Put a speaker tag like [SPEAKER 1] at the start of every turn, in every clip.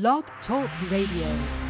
[SPEAKER 1] Blog Talk Radio.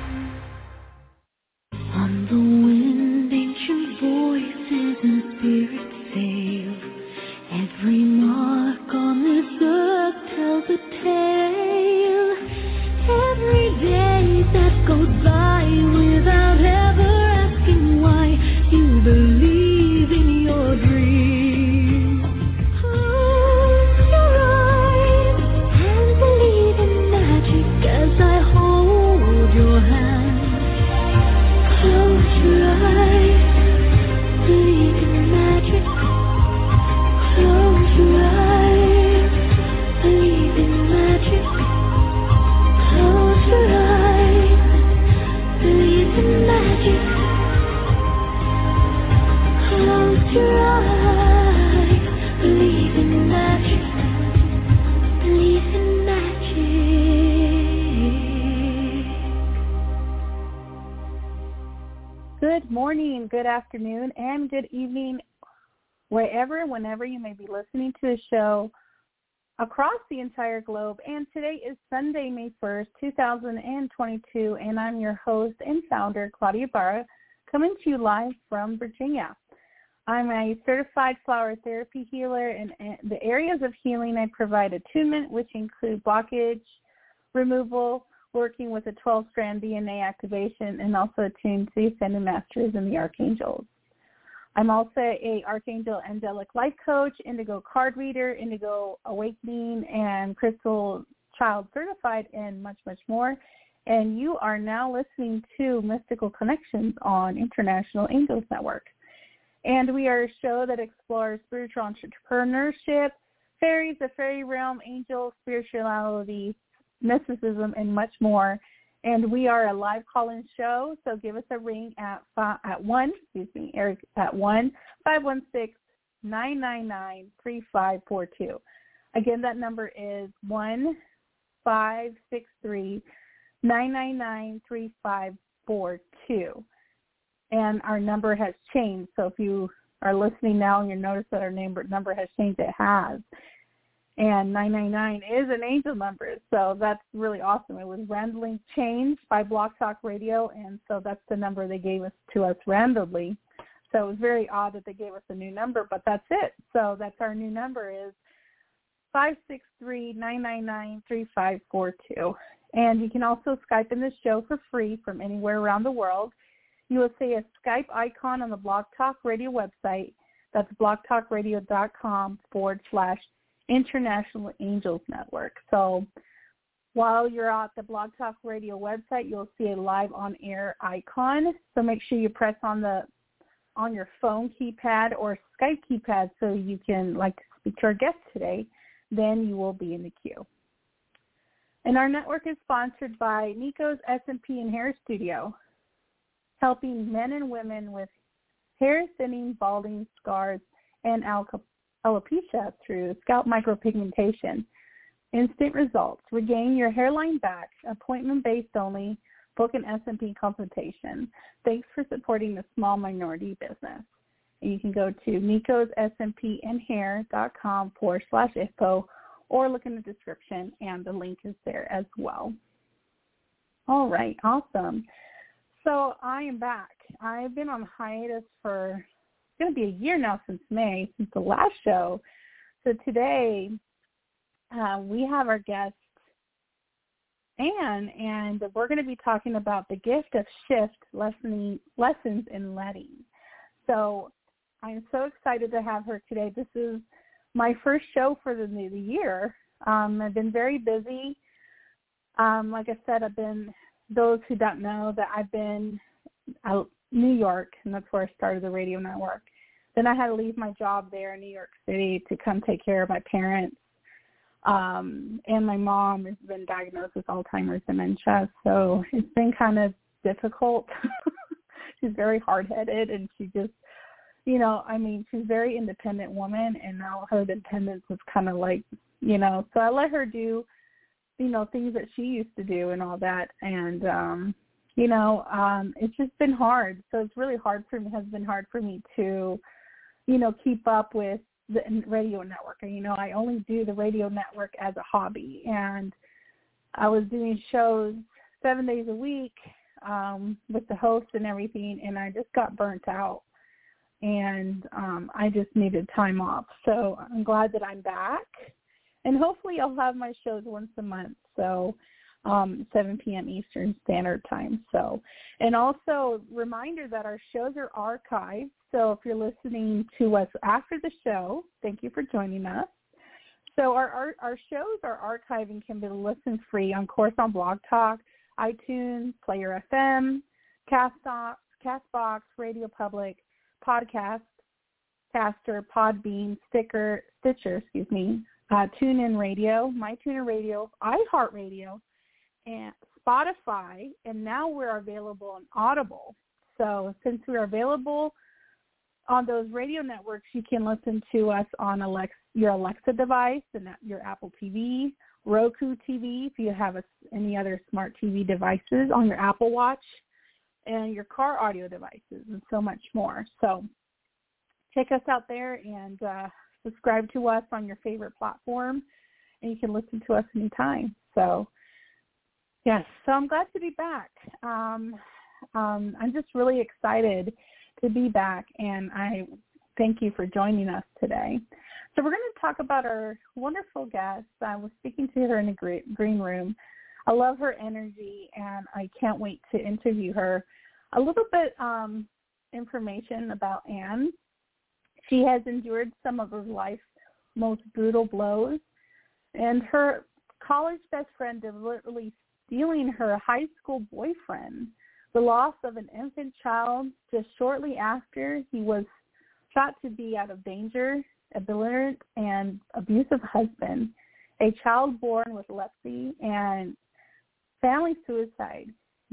[SPEAKER 2] Morning, good afternoon, and good evening, wherever whenever you may be listening to the show across the entire globe. And today is Sunday, May 1st, 2022, and I'm your host and founder, Claudia Ibarra, coming to you live from Virginia. I'm a certified flower therapy healer, and and the areas of healing I provide attunement, which include blockage removal, working with a 12-strand DNA activation, and also attuned to the Ascended Masters and the Archangels. I'm also a Archangel Angelic Life Coach, Indigo Card Reader, Indigo Awakening, and Crystal Child Certified, and much, much more. And you are now listening to Mystical Connections on International Angels Network. And we are a show that explores spiritual entrepreneurship, fairies, the fairy realm, angels, spirituality, mysticism, and much more. And we are a live call-in show, so give us a ring at five, at one, excuse me, Eric at one five one six nine nine nine three five four two. Again, that number is one five six three nine nine nine three five four two. And our number has changed. So if you are listening now and you notice that our number number has changed, it has and 999 is an angel number. So that's really awesome. It was randomly changed by Blog Talk Radio, and so that's the number they gave us to us randomly. So it was very odd that they gave us a new number, but that's it. So that's our new number is five six three nine nine nine three five four two. And you can also Skype in this show for free from anywhere around the world. You will see a Skype icon on the Blog Talk Radio website. That's blogtalkradio.com forward slash International Angels Network. So while you're at the Blog Talk Radio website, you'll see a live on air icon. So make sure you press on the on your phone keypad or Skype keypad so you can like speak to our guest today. Then you will be in the queue. And our network is sponsored by Nico's SMP and Hair Studio, helping men and women with hair thinning, balding, scars, and alopecia through scalp micropigmentation. Instant results. Regain your hairline back. Appointment based only. Book an SMP consultation. Thanks for supporting the small minority business. And you can go to nicosmpandhair.com forward slash info or look in the description and the link is there as well. All right, awesome. So I am back. I've been on hiatus for going to be a year now since May, since the last show. So today uh, we have our guest Ann, and we're going to be talking about the gift of shift lessoning, lessons in letting. So I'm so excited to have her today. This is my first show for the new year. Um, I've been very busy. Um, like I said, I've been, those who don't know that I've been out New York, and that's where I started the radio network. Then I had to leave my job there in New York City to come take care of my parents. Um, and my mom has been diagnosed with Alzheimer's dementia, so it's been kind of difficult. she's very hard-headed, and she just, you know, I mean, she's a very independent woman, and now her independence is kind of like, you know, so I let her do, you know, things that she used to do and all that, and um you know, um, it's just been hard. So it's really hard for me, has been hard for me to, you know, keep up with the radio network. And, you know, I only do the radio network as a hobby. And I was doing shows seven days a week um, with the host and everything, and I just got burnt out, and um, I just needed time off. So I'm glad that I'm back, and hopefully I'll have my shows once a month. So um, 7 p.m. Eastern Standard Time. So, and also reminder that our shows are archived. So if you're listening to us after the show, thank you for joining us. So our, our, our shows are archived and can be listened free on Course on Blog Talk, iTunes, Player FM, Castbox, Castbox, Radio Public, Podcast, Caster, Podbean, Sticker, Stitcher, excuse me, uh, TuneIn Radio, MyTuner Radio, iHeartRadio, and Spotify, and now we're available on Audible. So since we're available on those radio networks, you can listen to us on Alexa, your Alexa device and your Apple TV, Roku TV, if you have a, any other smart TV devices on your Apple Watch, and your car audio devices, and so much more. So check us out there and uh, subscribe to us on your favorite platform, and you can listen to us anytime. So yes, so I'm glad to be back. Um, um, I'm just really excited to be back, and I thank you for joining us today. So we're going to talk about our wonderful guest. I was speaking to her in the green room. I love her energy, and I can't wait to interview her. A little bit um, information about Ann. She has endured some of her life's most brutal blows, and her college best friend deliberately stealing her high school boyfriend the loss of an infant child just shortly after he was thought to be out of danger, a belligerent and abusive husband, a child born with leprosy, and family suicide,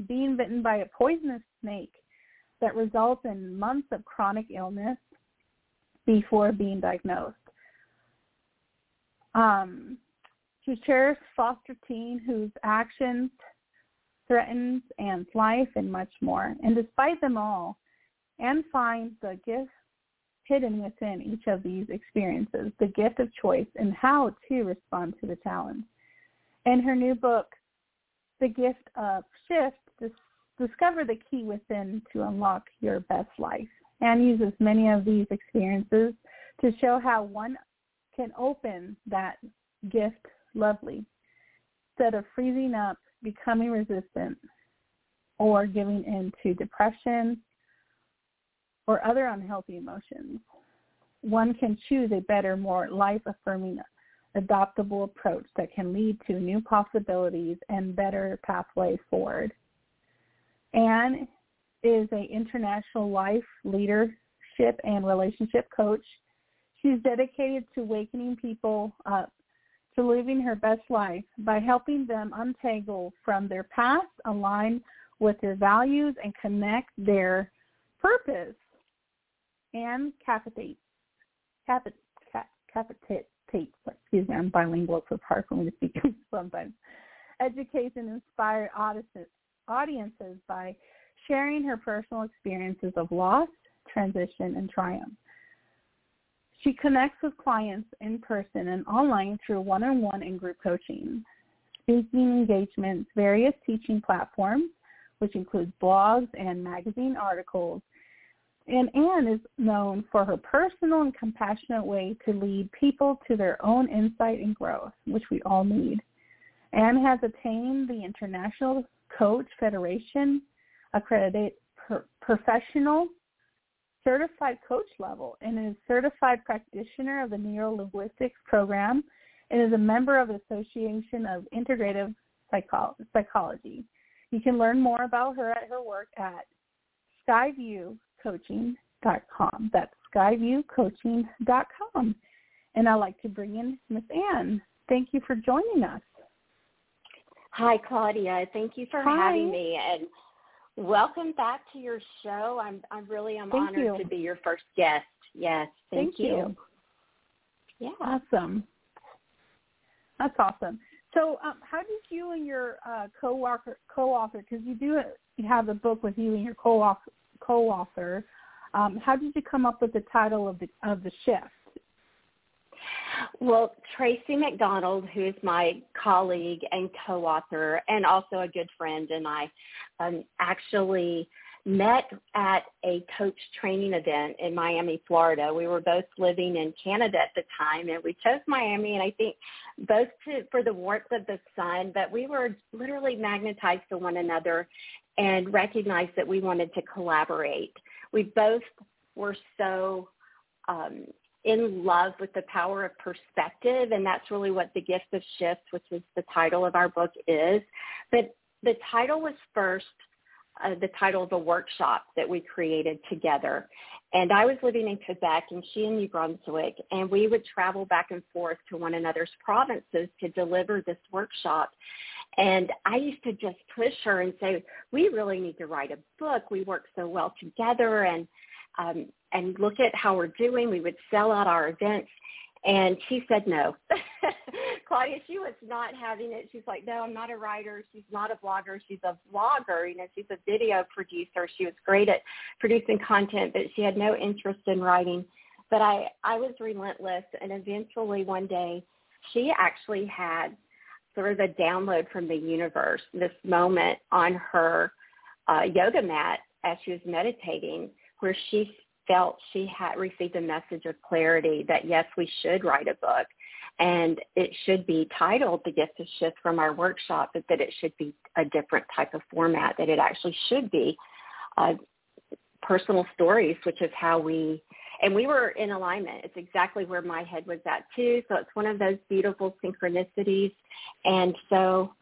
[SPEAKER 2] being bitten by a poisonous snake that results in months of chronic illness before being diagnosed. Um, she cherished foster teen whose actions threatens Ann's life, and much more. And despite them all, Ann finds the gift hidden within each of these experiences, the gift of choice and how to respond to the challenge. In her new book, The Gift of Shift, discover the key within to unlock your best life. Ann uses many of these experiences to show how one can open that gift lovely. Instead of freezing up becoming resistant or giving in to depression or other unhealthy emotions. One can choose a better, more life-affirming, adoptable approach that can lead to new possibilities and better pathways forward. Ann is an international life leadership and relationship coach. She's dedicated to wakening people up to living her best life by helping them untangle from their past, align with their values, and connect their purpose and capitate, capit, cap, excuse me, I'm bilingual, so it's hard for me to speak sometimes. Educate and inspire audiences by sharing her personal experiences of loss, transition, and triumph. She connects with clients in person and online through one-on-one and group coaching, speaking engagements, various teaching platforms, which includes blogs and magazine articles. And Ann is known for her personal and compassionate way to lead people to their own insight and growth, which we all need. Anne has attained the International Coach Federation accredited professional certified coach level and is certified practitioner of the Neuro-Linguistics program and is a member of the Association of Integrative Psycho- Psychology. You can learn more about her at her work at skyviewcoaching.com. That's skyviewcoaching.com. And I'd like to bring in Miss Ann. Thank you for joining us.
[SPEAKER 3] Hi, Claudia. Thank you for
[SPEAKER 2] Hi.
[SPEAKER 3] having me. And Welcome back to your show. I'm I'm really I'm
[SPEAKER 2] Thank
[SPEAKER 3] honored
[SPEAKER 2] you.
[SPEAKER 3] to be your first guest. Yes, thank,
[SPEAKER 2] Thank you.
[SPEAKER 3] Yeah.
[SPEAKER 2] Awesome. That's awesome. So, um, how did you and your uh, co-author, co-author, because you do have a book with you and your co-author, co-author, um, how did you come up with the title of the of the shift?
[SPEAKER 3] Well, Tracy McDonald, who is my colleague and co-author and also a good friend, and I um, actually met at a coach training event in Miami, Florida. We were both living in Canada at the time, and we chose Miami, and I think both to, for the warmth of the sun, but we were literally magnetized to one another and recognized that we wanted to collaborate. We both were so um, in love with the power of perspective, and that's really what the gift of shift, which is the title of our book, is. But the title was first uh, the title of a workshop that we created together. And I was living in Quebec and she in New Brunswick, and we would travel back and forth to one another's provinces to deliver this workshop. And I used to just push her and say, we really need to write a book. We work so well together and um, and look at how we're doing. We would sell out our events. And she said no. Claudia, she was not having it. She's like, no, I'm not a writer. She's not a blogger. She's a vlogger. You know, she's a video producer. She was great at producing content, but she had no interest in writing. But I, I was relentless, and eventually one day, she actually had sort of a download from the universe. This moment on her uh, yoga mat as she was meditating, where she felt she had received a message of clarity that yes, we should write a book and it should be titled The Gift of Shift from our workshop, but that it should be a different type of format, that it actually should be uh, personal stories, which is how we, and we were in alignment. It's exactly where my head was at too. So it's one of those beautiful synchronicities. And so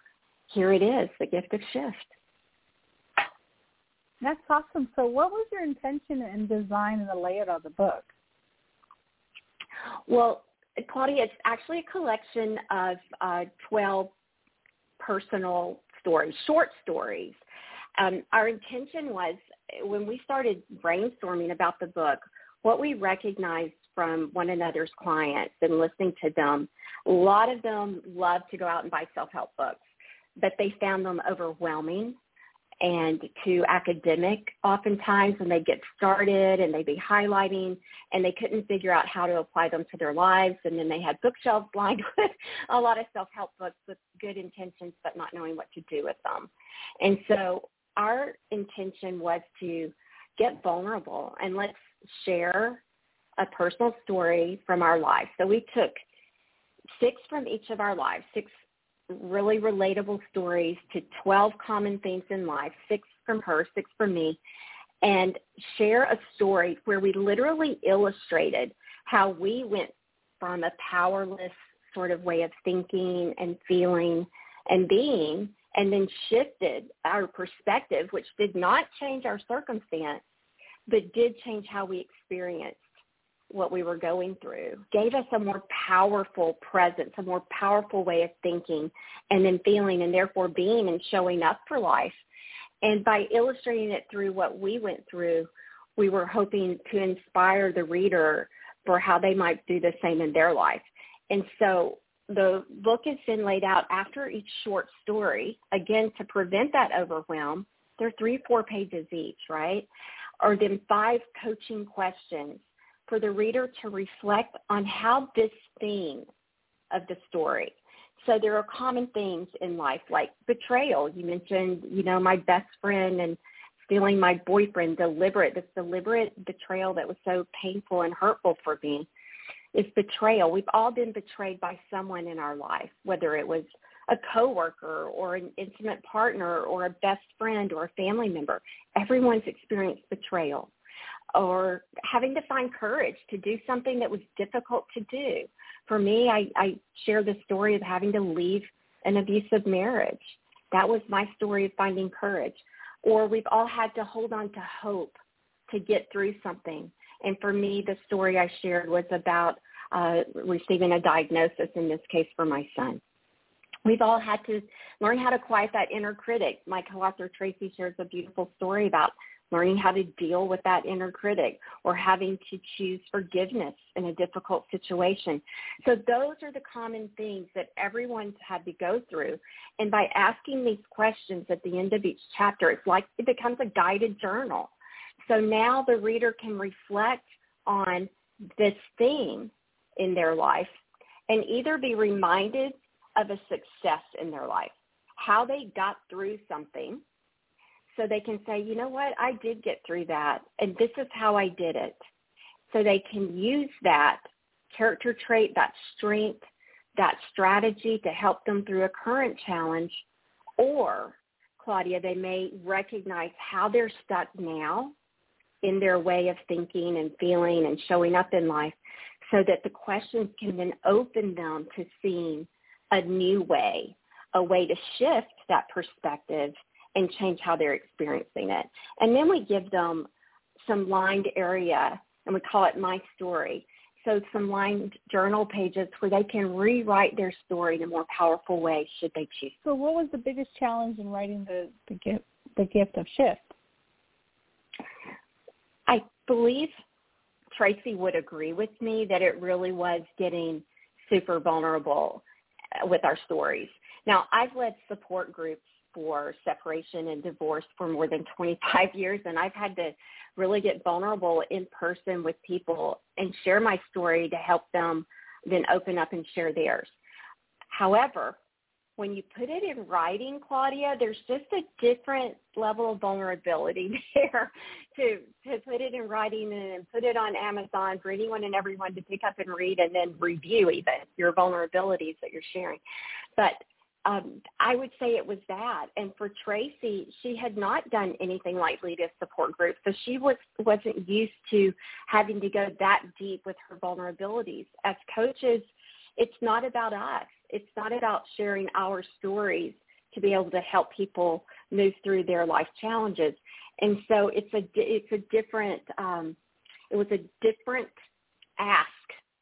[SPEAKER 3] here it is, The Gift of Shift.
[SPEAKER 2] That's awesome. So what was your intention and design and the layout of the book?
[SPEAKER 3] Well, Claudia, it's actually a collection of uh, 12 personal stories, short stories. Um, our intention was when we started brainstorming about the book, what we recognized from one another's clients and listening to them, a lot of them love to go out and buy self-help books, but they found them overwhelming and to academic oftentimes when they get started and they'd be highlighting and they couldn't figure out how to apply them to their lives and then they had bookshelves lined with a lot of self-help books with good intentions but not knowing what to do with them. And so our intention was to get vulnerable and let's share a personal story from our life. So we took six from each of our lives, six really relatable stories to 12 common themes in life, six from her, six from me, and share a story where we literally illustrated how we went from a powerless sort of way of thinking and feeling and being and then shifted our perspective, which did not change our circumstance, but did change how we experienced what we were going through, gave us a more powerful presence, a more powerful way of thinking and then feeling and therefore being and showing up for life. And by illustrating it through what we went through, we were hoping to inspire the reader for how they might do the same in their life. And so the book is then laid out after each short story, again, to prevent that overwhelm. They're three, four pages each, right? Or then five coaching questions for the reader to reflect on how this theme of the story. So there are common themes in life like betrayal. You mentioned, you know, my best friend and stealing my boyfriend, deliberate, this deliberate betrayal that was so painful and hurtful for me is betrayal. We've all been betrayed by someone in our life, whether it was a coworker or an intimate partner or a best friend or a family member. Everyone's experienced betrayal or having to find courage to do something that was difficult to do. For me, I, I share the story of having to leave an abusive marriage. That was my story of finding courage. Or we've all had to hold on to hope to get through something. And for me, the story I shared was about uh, receiving a diagnosis, in this case for my son. We've all had to learn how to quiet that inner critic. My co-author Tracy shares a beautiful story about learning how to deal with that inner critic or having to choose forgiveness in a difficult situation. So those are the common things that everyone's had to go through. And by asking these questions at the end of each chapter, it's like it becomes a guided journal. So now the reader can reflect on this theme in their life and either be reminded of a success in their life, how they got through something so they can say, you know what, I did get through that and this is how I did it. So they can use that character trait, that strength, that strategy to help them through a current challenge or Claudia, they may recognize how they're stuck now in their way of thinking and feeling and showing up in life so that the questions can then open them to seeing a new way, a way to shift that perspective and change how they're experiencing it. And then we give them some lined area and we call it my story. So some lined journal pages where they can rewrite their story in a more powerful way should they choose.
[SPEAKER 2] So what was the biggest challenge in writing the, the gift the gift of shift?
[SPEAKER 3] I believe Tracy would agree with me that it really was getting super vulnerable with our stories. Now, I've led support groups for separation and divorce for more than 25 years, and I've had to really get vulnerable in person with people and share my story to help them then open up and share theirs. However, when you put it in writing, Claudia, there's just a different level of vulnerability there to to put it in writing and put it on Amazon for anyone and everyone to pick up and read and then review even your vulnerabilities that you're sharing. But um, I would say it was that. And for Tracy, she had not done anything like lead a support group, so she was wasn't used to having to go that deep with her vulnerabilities. As coaches, it's not about us. It's not about sharing our stories to be able to help people move through their life challenges. And so it's a it's a different um, it was a different ask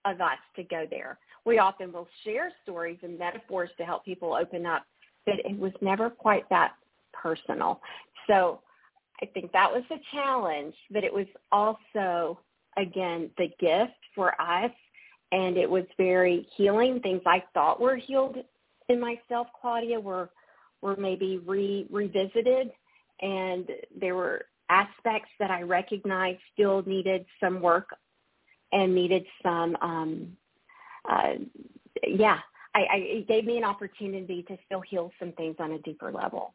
[SPEAKER 3] of us to go there we often will share stories and metaphors to help people open up, but it was never quite that personal. So I think that was a challenge, but it was also, again, the gift for us. And it was very healing. Things I thought were healed in myself, Claudia, were were maybe re, revisited, and there were aspects that I recognized still needed some work and needed some um, uh, yeah, I, I, it gave me an opportunity to still heal some things on a deeper level.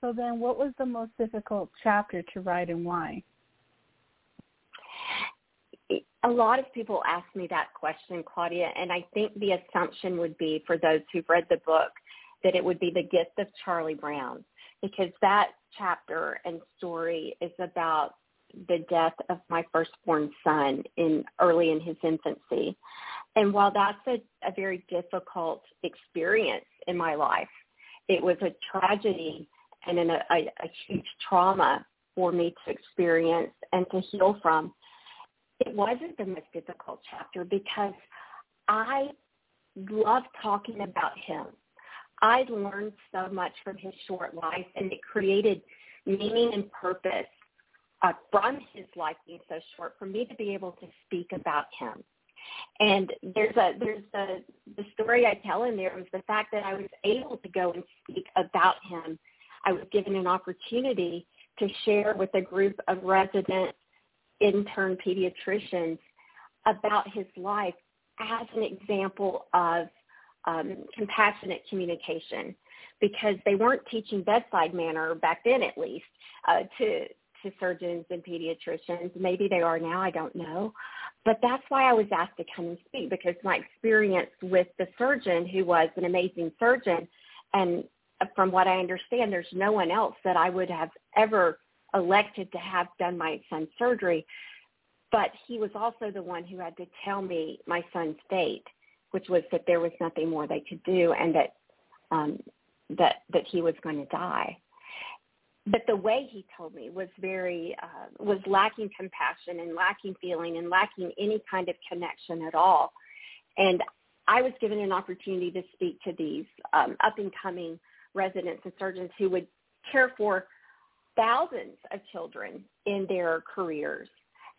[SPEAKER 2] So then what was the most difficult chapter to write and why?
[SPEAKER 3] A lot of people ask me that question, Claudia, and I think the assumption would be for those who've read the book that it would be the gift of Charlie Brown because that chapter and story is about the death of my firstborn son in early in his infancy. And while that's a, a very difficult experience in my life, it was a tragedy and an, a, a huge trauma for me to experience and to heal from. It wasn't the most difficult chapter because I love talking about him. I learned so much from his short life and it created meaning and purpose uh, from his life being so short for me to be able to speak about him. And there's a there's a the story I tell in there was the fact that I was able to go and speak about him. I was given an opportunity to share with a group of resident intern pediatricians about his life as an example of um, compassionate communication because they weren't teaching bedside manner back then at least uh, to to surgeons and pediatricians. Maybe they are now, I don't know. But that's why I was asked to come and speak because my experience with the surgeon who was an amazing surgeon and from what I understand, there's no one else that I would have ever elected to have done my son's surgery. But he was also the one who had to tell me my son's fate, which was that there was nothing more they could do and that um, that that he was going to die but the way he told me was very uh, was lacking compassion and lacking feeling and lacking any kind of connection at all. And i was given an opportunity to speak to these um, up and coming residents and surgeons who would care for thousands of children in their careers.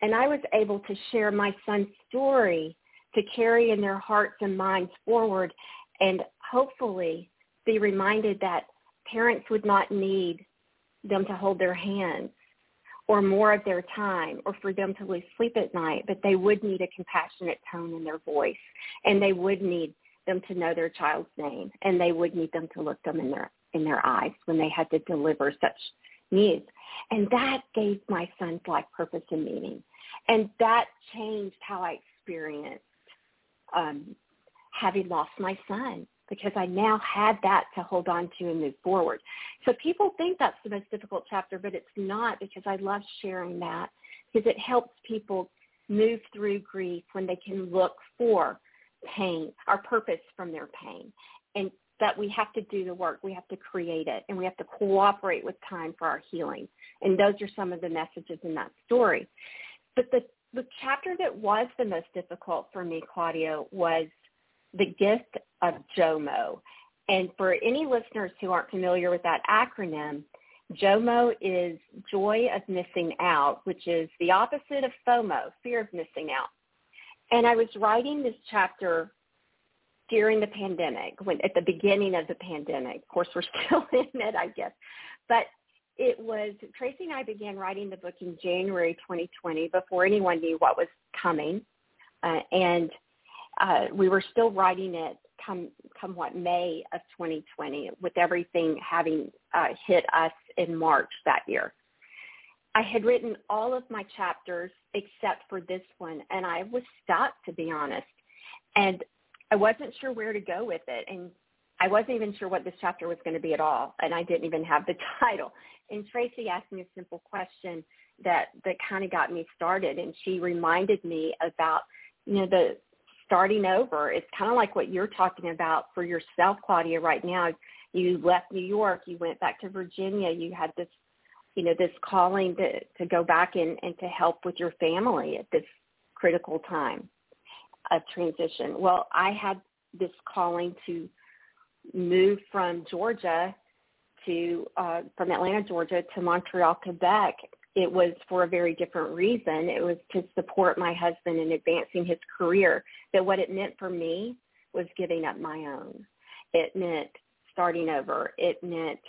[SPEAKER 3] And i was able to share my son's story to carry in their hearts and minds forward and hopefully be reminded that parents would not need them to hold their hands or more of their time or for them to lose sleep at night, but they would need a compassionate tone in their voice and they would need them to know their child's name and they would need them to look them in their in their eyes when they had to deliver such needs. And that gave my son's life purpose and meaning. And that changed how I experienced um, having lost my son because I now had that to hold on to and move forward. So people think that's the most difficult chapter, but it's not because I love sharing that because it helps people move through grief when they can look for pain, our purpose from their pain, and that we have to do the work. We have to create it, and we have to cooperate with time for our healing. And those are some of the messages in that story. But the the chapter that was the most difficult for me, Claudia, was the gift of JOMO. And for any listeners who aren't familiar with that acronym, JOMO is joy of missing out, which is the opposite of FOMO, fear of missing out. And I was writing this chapter during the pandemic, when at the beginning of the pandemic. Of course, we're still in it, I guess. But it was Tracy and I began writing the book in January 2020 before anyone knew what was coming, uh, and uh, we were still writing it come come what May of 2020, with everything having uh, hit us in March that year. I had written all of my chapters except for this one, and I was stuck, to be honest. And I wasn't sure where to go with it, and I wasn't even sure what this chapter was going to be at all, and I didn't even have the title. And Tracy asked me a simple question that that kind of got me started, and she reminded me about you know the starting over. It's kind of like what you're talking about for yourself, Claudia, right now. You left New York, you went back to Virginia, you had this you know, this calling to, to go back and, and to help with your family at this critical time of transition. Well, I had this calling to move from Georgia to uh, from Atlanta, Georgia to Montreal, Quebec. It was for a very different reason. It was to support my husband in advancing his career. That what it meant for me was giving up my own. It meant starting over. It meant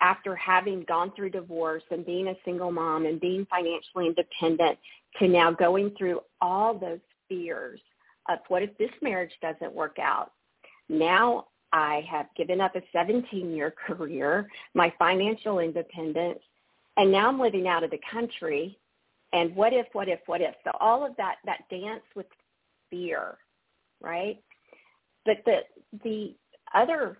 [SPEAKER 3] after having gone through divorce and being a single mom and being financially independent to now going through all those fears of what if this marriage doesn't work out? Now I have given up a 17-year career, my financial independence, and now I'm living out of the country. And what if, what if, what if? So all of that, that dance with fear, right? But the, the other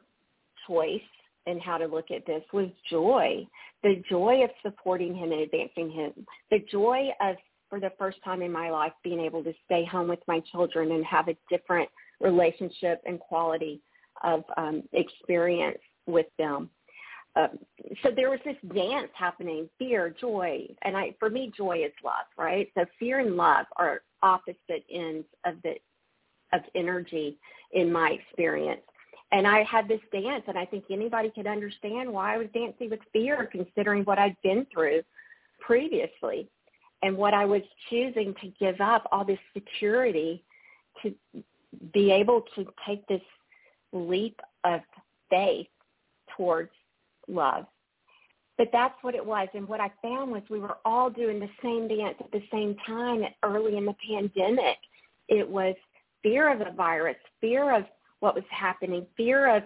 [SPEAKER 3] choice and how to look at this was joy, the joy of supporting him and advancing him, the joy of, for the first time in my life, being able to stay home with my children and have a different relationship and quality of um, experience with them. Um, so there was this dance happening, fear, joy, and I, for me, joy is love, right? So fear and love are opposite ends of the of energy in my experience and I had this dance, and I think anybody could understand why I was dancing with fear, considering what I'd been through previously, and what I was choosing to give up all this security to be able to take this leap of faith towards love. But that's what it was. And what I found was we were all doing the same dance at the same time early in the pandemic. It was fear of a virus, fear of what was happening, fear of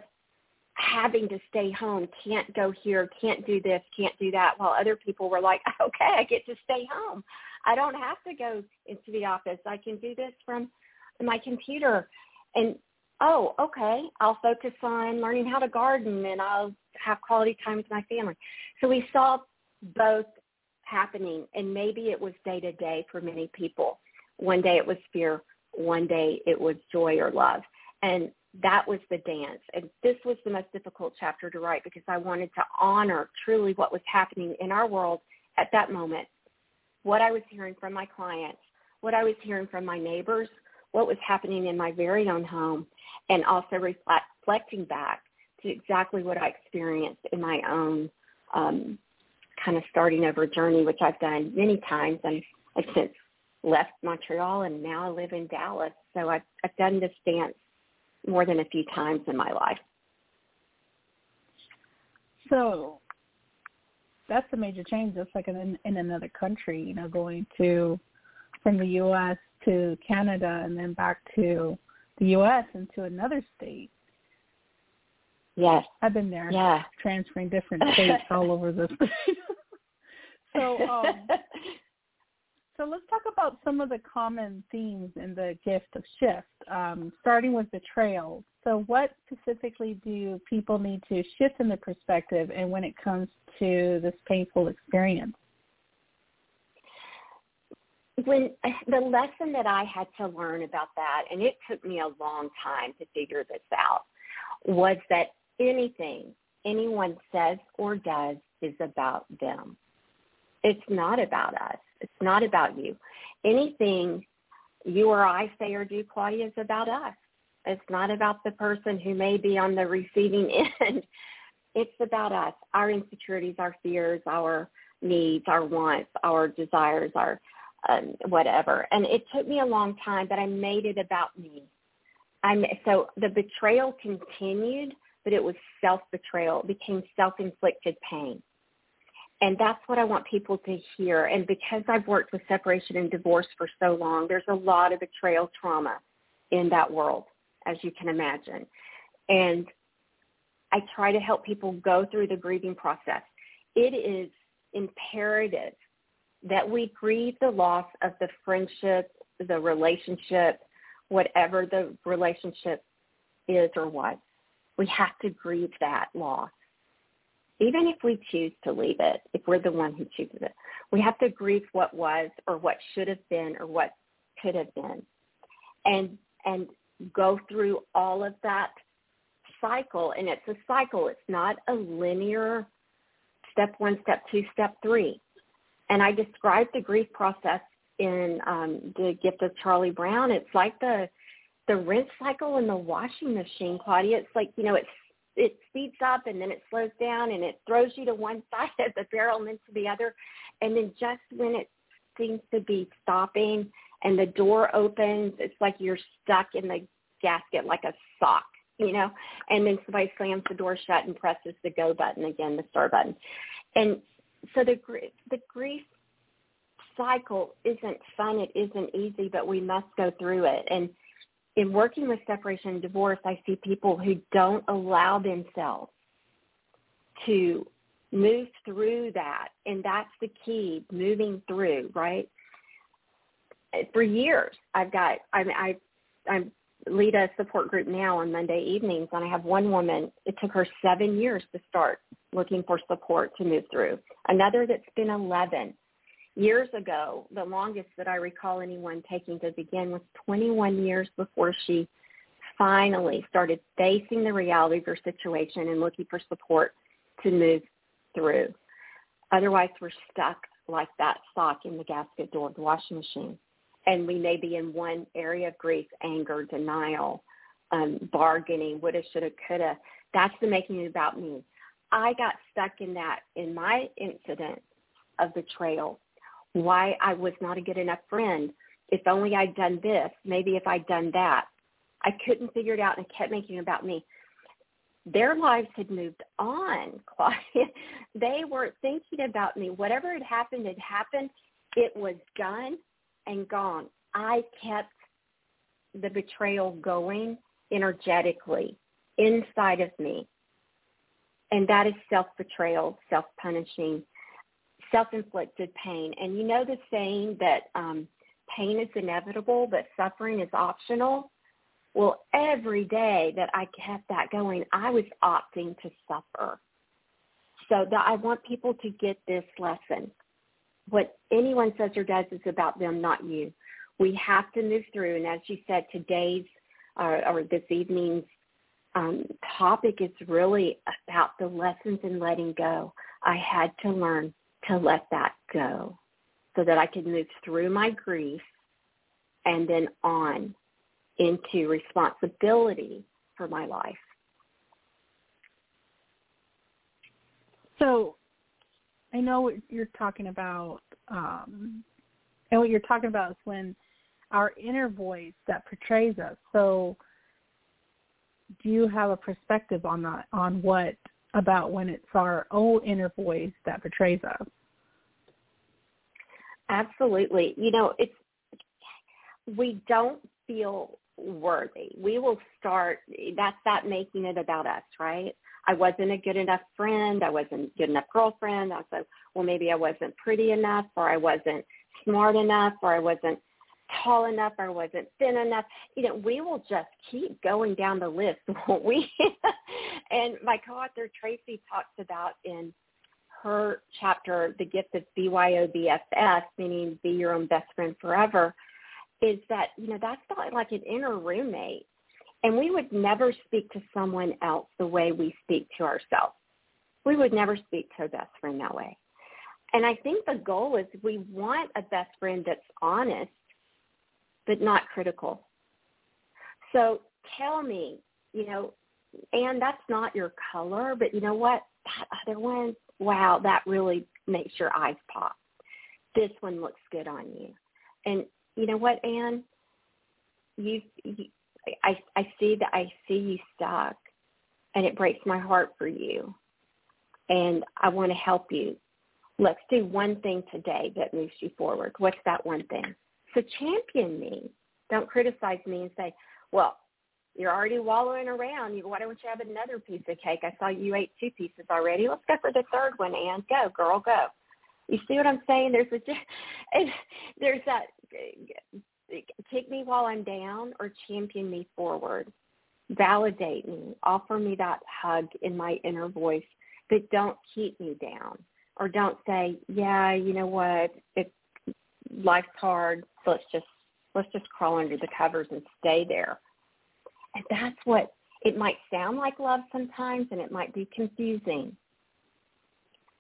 [SPEAKER 3] having to stay home, can't go here, can't do this, can't do that, while other people were like, okay, I get to stay home. I don't have to go into the office. I can do this from my computer. And, oh, okay, I'll focus on learning how to garden and I'll have quality time with my family. So we saw both happening and maybe it was day to day for many people. One day it was fear, one day it was joy or love. And that was the dance. And this was the most difficult chapter to write because I wanted to honor truly what was happening in our world at that moment, what I was hearing from my clients, what I was hearing from my neighbors, what was happening in my very own home, and also reflecting back exactly what I experienced in my own um, kind of starting over journey, which I've done many times. And I've since left Montreal and now I live in Dallas. So I've, I've done this dance more than a few times in my life.
[SPEAKER 2] So that's a major change. That's like in in another country, you know, going to from the U.S. to Canada and then back to the U.S. and to another state.
[SPEAKER 3] Yes,
[SPEAKER 2] I've been there.
[SPEAKER 3] Yeah,
[SPEAKER 2] transferring different states all over the. so, um, so let's talk about some of the common themes in the gift of shift. Um, starting with betrayal. So, what specifically do people need to shift in their perspective, and when it comes to this painful experience?
[SPEAKER 3] when the lesson that I had to learn about that, and it took me a long time to figure this out, was that anything anyone says or does is about them. It's not about us. It's not about you. Anything you or I say or do, Claudia, is about us. It's not about the person who may be on the receiving end. It's about us, our insecurities, our fears, our needs, our wants, our desires, our um, whatever. And it took me a long time, but I made it about me. I'm, so the betrayal continued, but it was self-betrayal. It became self-inflicted pain. And that's what I want people to hear. And because I've worked with separation and divorce for so long, there's a lot of betrayal trauma in that world, as you can imagine. And I try to help people go through the grieving process. It is imperative that we grieve the loss of the friendship, the relationship, whatever the relationship is or was. We have to grieve that loss. Even if we choose to leave it, if we're the one who chooses it, we have to grieve what was or what should have been or what could have been. And and go through all of that cycle and it's a cycle. It's not a linear step one, step two, step three and I described the grief process in um, the gift of Charlie Brown. It's like the the rinse cycle in the washing machine, Claudia. It's like you know it's it speeds up and then it slows down and it throws you to one side of the barrel and then to the other, and then just when it seems to be stopping and the door opens, it's like you're stuck in the gasket like a sock, you know, and then somebody slams the door shut and presses the go button again, the start button, and so the the grief cycle isn't fun. It isn't easy, but we must go through it. And in working with separation and divorce, I see people who don't allow themselves to move through that, and that's the key: moving through. Right. For years, I've got. I I I'm lead a support group now on Monday evenings, and I have one woman. It took her seven years to start looking for support to move through. Another that's been 11 years ago. The longest that I recall anyone taking to begin was 21 years before she finally started facing the reality of her situation and looking for support to move through. Otherwise, we're stuck like that sock in the gasket door of the washing machine and we may be in one area of grief, anger, denial, um, bargaining, woulda, shoulda, coulda. That's the making it about me. I got stuck in that in my incident of betrayal. Why I was not a good enough friend. If only I'd done this, maybe if I'd done that. I couldn't figure it out and kept making it about me. Their lives had moved on, Claudia. they weren't thinking about me. Whatever had happened had happened. It was done and gone. I kept the betrayal going energetically inside of me. And that is self-betrayal, self-punishing, self-inflicted pain. And you know the saying that um, pain is inevitable, but suffering is optional? Well, every day that I kept that going, I was opting to suffer. So that I want people to get this lesson what anyone says or does is about them, not you. We have to move through, and as you said, today's uh, or this evening's um, topic is really about the lessons in letting go. I had to learn to let that go so that I could move through my grief and then on into responsibility for my life.
[SPEAKER 2] So I know what you're talking about, um, and what you're talking about is when our inner voice that portrays us. So, do you have a perspective on that? On what about when it's our own inner voice that betrays us.
[SPEAKER 3] Absolutely. You know, it's we don't feel worthy. We will start that's that making it about us, right? I wasn't a good enough friend, I wasn't a good enough girlfriend. I said, well maybe I wasn't pretty enough or I wasn't smart enough or I wasn't tall enough or wasn't thin enough. You know, we will just keep going down the list, won't we? and my co-author Tracy talks about in her chapter, The Gift of BYOBFS, meaning be your own best friend forever, is that, you know, that's not like an inner roommate. And we would never speak to someone else the way we speak to ourselves. We would never speak to a best friend that way. And I think the goal is we want a best friend that's honest, but not critical. So tell me, you know, and that's not your color, but you know what? That other one, wow, that really makes your eyes pop. This one looks good on you. And you know what, Ann? You, you I I see that I see you stuck and it breaks my heart for you. And I want to help you. Let's do one thing today that moves you forward. What's that one thing? So champion me. Don't criticize me and say, well, you're already wallowing around. You, why don't you have another piece of cake? I saw you ate two pieces already. Let's go for the third one, Ann. Go, girl, go. You see what I'm saying? There's a there's that take me while I'm down or champion me forward. Validate me. Offer me that hug in my inner voice, but don't keep me down or don't say, yeah, you know what, it's life's hard. So let's just let's just crawl under the covers and stay there. And that's what it might sound like love sometimes and it might be confusing.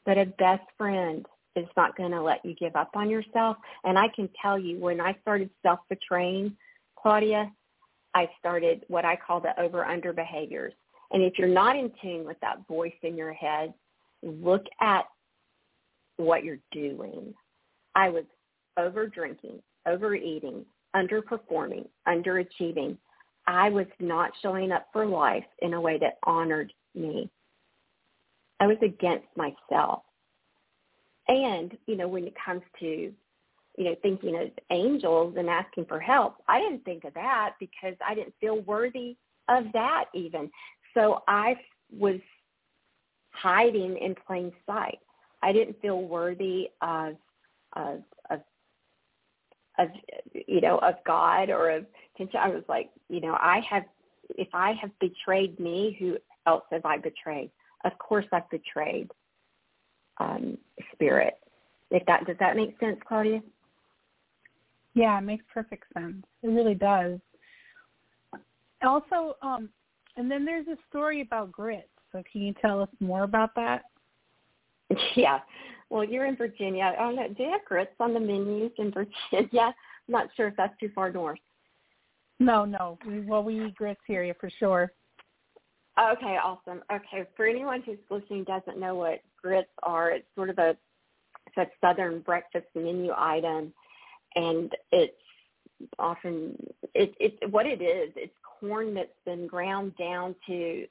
[SPEAKER 3] But a best friend is not going to let you give up on yourself. And I can tell you when I started self-betraying, Claudia, I started what I call the over-under behaviors. And if you're not in tune with that voice in your head, look at what you're doing. I was over drinking, overeating, underperforming, underachieving. I was not showing up for life in a way that honored me. I was against myself. And, you know, when it comes to, you know, thinking of angels and asking for help, I didn't think of that because I didn't feel worthy of that even. So I was hiding in plain sight. I didn't feel worthy of, of, of, of, you know, of God or of, I was like, you know, I have, if I have betrayed me, who else have I betrayed? Of course I've betrayed um, spirit. If that does that make sense, Claudia?
[SPEAKER 2] Yeah, it makes perfect sense. It really does. Also, um, and then there's a story about grit. So can you tell us more about that?
[SPEAKER 3] Yeah. Well, you're in Virginia. Don't know. Do you have grits on the menus in Virginia? I'm not sure if that's too far north.
[SPEAKER 2] No, no. Well, we eat grits here yeah, for sure.
[SPEAKER 3] Okay, awesome. Okay, for anyone who's listening doesn't know what grits are, it's sort of a it's a southern breakfast menu item, and it's often it it's what it is. It's corn that's been ground down to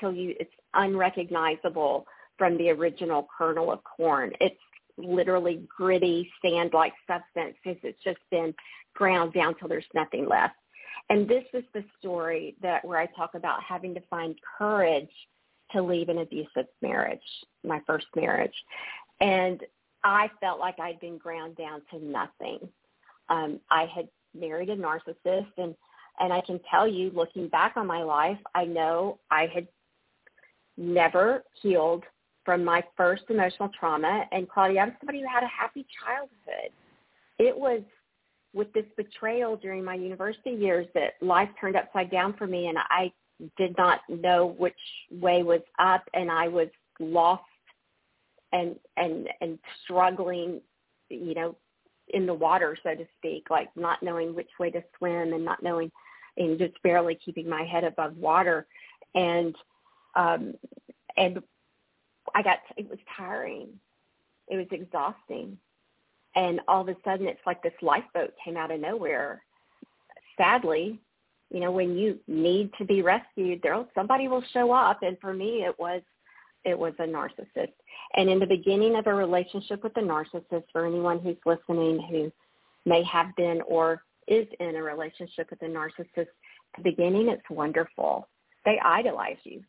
[SPEAKER 3] till you it's unrecognizable from the original kernel of corn. It's literally gritty sand-like substance because it's just been ground down till there's nothing left. And this is the story that where I talk about having to find courage to leave an abusive marriage, my first marriage. And I felt like I'd been ground down to nothing. Um, I had married a narcissist and and I can tell you looking back on my life, I know I had never healed from my first emotional trauma and Claudia, I'm somebody who had a happy childhood. It was with this betrayal during my university years that life turned upside down for me and I did not know which way was up and I was lost and and and struggling you know in the water so to speak like not knowing which way to swim and not knowing and just barely keeping my head above water and um and I got it was tiring it was exhausting and all of a sudden it's like this lifeboat came out of nowhere. Sadly, you know, when you need to be rescued, there somebody will show up, and for me, it was it was a narcissist. And in the beginning of a relationship with a narcissist, for anyone who's listening who may have been or is in a relationship with a narcissist, the beginning it's wonderful. They idolize you.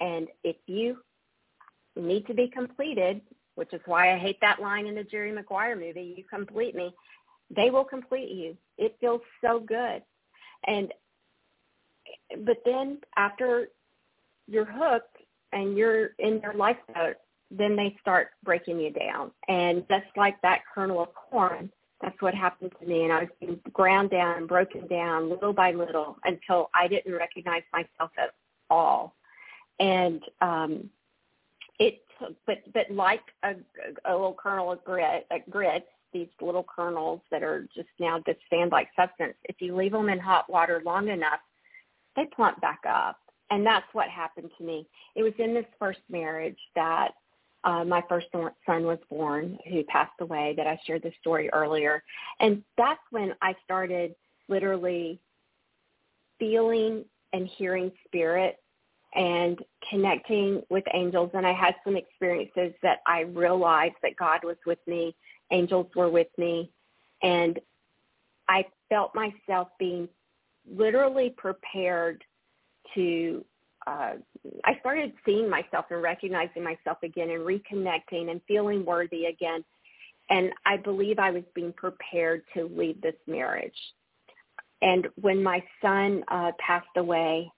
[SPEAKER 3] And if you need to be completed, which is why I hate that line in the Jerry Maguire movie, you complete me, they will complete you. It feels so good. And but then after you're hooked and you're in their lifeboat, then they start breaking you down. And just like that kernel of corn, that's what happened to me. And I was being ground down and broken down little by little until I didn't recognize myself at all. And um, it took, but but like a, a little kernel of grit, uh, grits, these little kernels that are just now this sand-like substance. If you leave them in hot water long enough, they plump back up. And that's what happened to me. It was in this first marriage that uh, my first son was born, who passed away, that I shared the story earlier. And that's when I started literally feeling and hearing spirit and connecting with angels. And I had some experiences that I realized that God was with me, angels were with me, and I felt myself being literally prepared to uh, I started seeing myself and recognizing myself again and reconnecting and feeling worthy again. And I believe I was being prepared to leave this marriage. And when my son uh, passed away,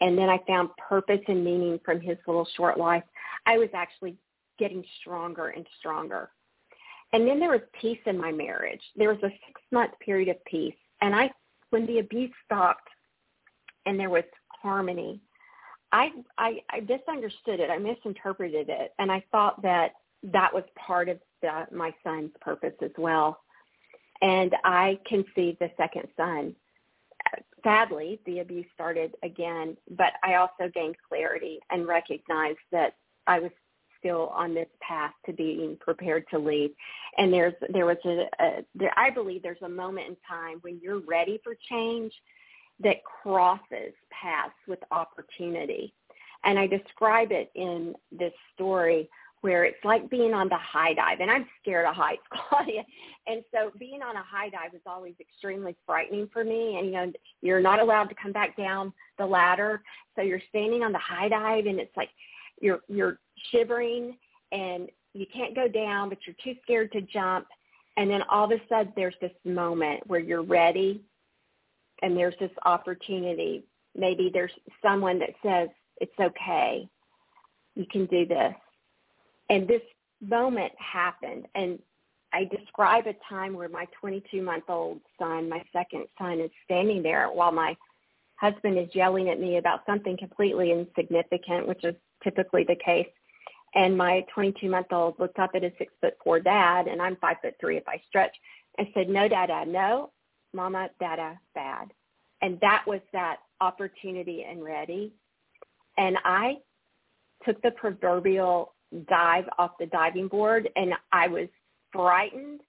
[SPEAKER 3] and then I found purpose and meaning from his little short life, I was actually getting stronger and stronger. And then there was peace in my marriage. There was a six month period of peace. And I when the abuse stopped and there was harmony, I, I, I misunderstood it. I misinterpreted it. And I thought that that was part of the, my son's purpose as well. And I conceived the second son. Sadly, the abuse started again, but I also gained clarity and recognized that I was still on this path to being prepared to leave. And there's there was a, a there, I believe there's a moment in time when you're ready for change that crosses paths with opportunity. And I describe it in this story where it's like being on the high dive. And I'm scared of heights, Claudia. And so being on a high dive is always extremely frightening for me. And, you know, you're not allowed to come back down the ladder. So you're standing on the high dive and it's like you're you're shivering and you can't go down, but you're too scared to jump. And then all of a sudden there's this moment where you're ready and there's this opportunity. Maybe there's someone that says, it's okay. You can do this. And this moment happened. And I describe a time where my 22-month-old son, my second son, is standing there while my husband is yelling at me about something completely insignificant, which is typically the case. And my 22 month old looked up at his six foot four dad, and I'm five foot three if I stretch, and said, "No, Dada, no, Mama, Dada, bad." And that was that opportunity and ready. And I took the proverbial dive off the diving board, and I was frightened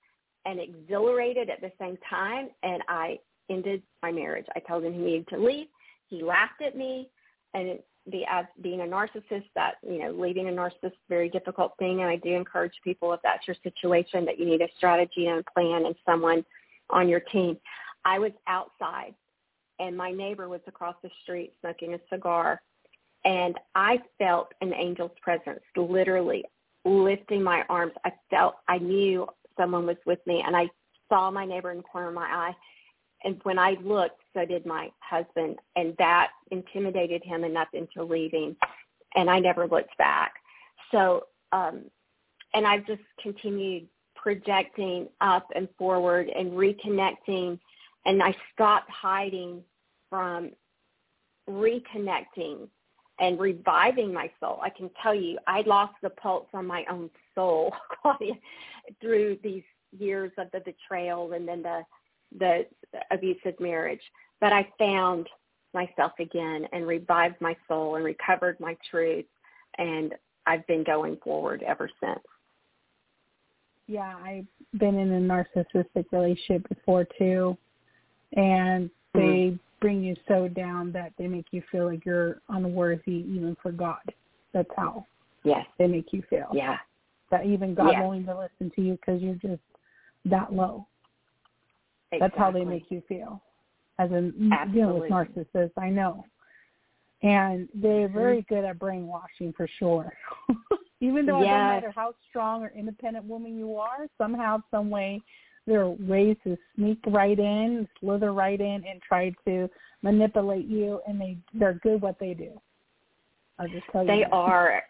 [SPEAKER 3] and exhilarated at the same time, and I ended my marriage. I told him he needed to leave. He laughed at me, and the as being a narcissist that you know leaving a narcissist very difficult thing and i do encourage people if that's your situation that you need a strategy and a plan and someone on your team i was outside and my neighbor was across the street smoking a cigar and i felt an angel's presence literally lifting my arms i felt i knew someone was with me and i saw my neighbor in the corner of my eye and when I looked, so did my husband, and that intimidated him enough into leaving, and I never looked back. So, um, and I've just continued projecting up and forward and reconnecting, and I stopped hiding from reconnecting and reviving my soul. I can tell you, I lost the pulse on my own soul, Claudia, through these years of the betrayal and then the the abusive marriage. But I found myself again and revived my soul and recovered my truth. And I've been going forward ever since.
[SPEAKER 2] Yeah, I've been in a narcissistic relationship before too. And they mm-hmm. Bring you so down that they make you feel like you're unworthy even for God. That's how
[SPEAKER 3] Yes.
[SPEAKER 2] they make you feel.
[SPEAKER 3] Yeah.
[SPEAKER 2] That even God
[SPEAKER 3] Yes.
[SPEAKER 2] willing to listen to you because you're just that low. Exactly. That's how they make you feel. As in dealing with
[SPEAKER 3] Absolutely.
[SPEAKER 2] narcissists, I know. And they're
[SPEAKER 3] Mhm.
[SPEAKER 2] very good at brainwashing for sure. Even though it
[SPEAKER 3] Yes.
[SPEAKER 2] doesn't matter how strong or independent woman you are, somehow, some way, there are ways to sneak right in, slither right in, and try to manipulate you. And they they're good what they do. I'll just tell you.
[SPEAKER 3] They are.